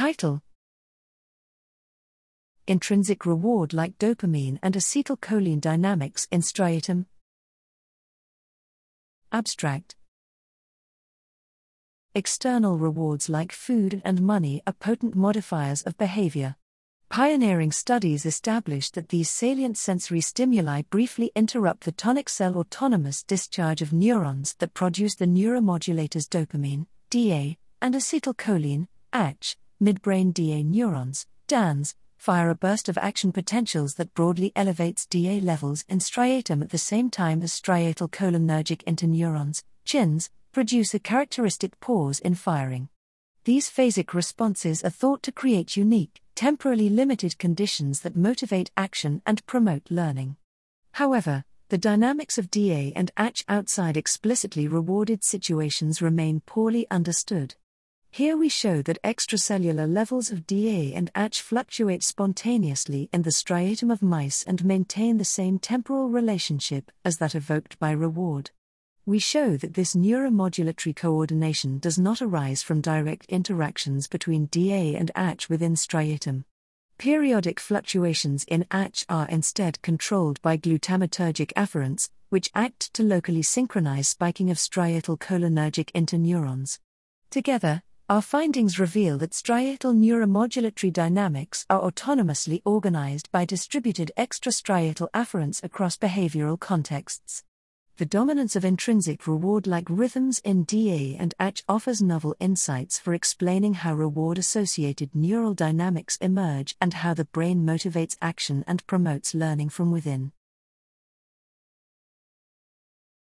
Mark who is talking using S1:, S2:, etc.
S1: Title Intrinsic reward like dopamine and acetylcholine dynamics in striatum. Abstract External rewards like food and money are potent modifiers of behavior. Pioneering studies established that these salient sensory stimuli briefly interrupt the tonic cell autonomous discharge of neurons that produce the neuromodulators dopamine, DA, and acetylcholine, ACH, midbrain DA neurons, DANs, fire a burst of action potentials that broadly elevates DA levels in striatum at the same time as striatal cholinergic interneurons, CHINs, produce a characteristic pause in firing. These phasic responses are thought to create unique, temporally limited conditions that motivate action and promote learning. However, the dynamics of DA and ACH outside explicitly rewarded situations remain poorly understood. Here we show that extracellular levels of DA and ACH fluctuate spontaneously in the striatum of mice and maintain the same temporal relationship as that evoked by reward we show that this neuromodulatory coordination does not arise from direct interactions between DA and ACH within striatum. Periodic fluctuations in ACH are instead controlled by glutamatergic afferents, which act to locally synchronize spiking of striatal cholinergic interneurons. Together, our findings reveal that striatal neuromodulatory dynamics are autonomously organized by distributed extrastriatal afferents across behavioral contexts the dominance of intrinsic reward like rhythms in DA and ACH offers novel insights for explaining how reward associated neural dynamics emerge and how the brain motivates action and promotes learning from within.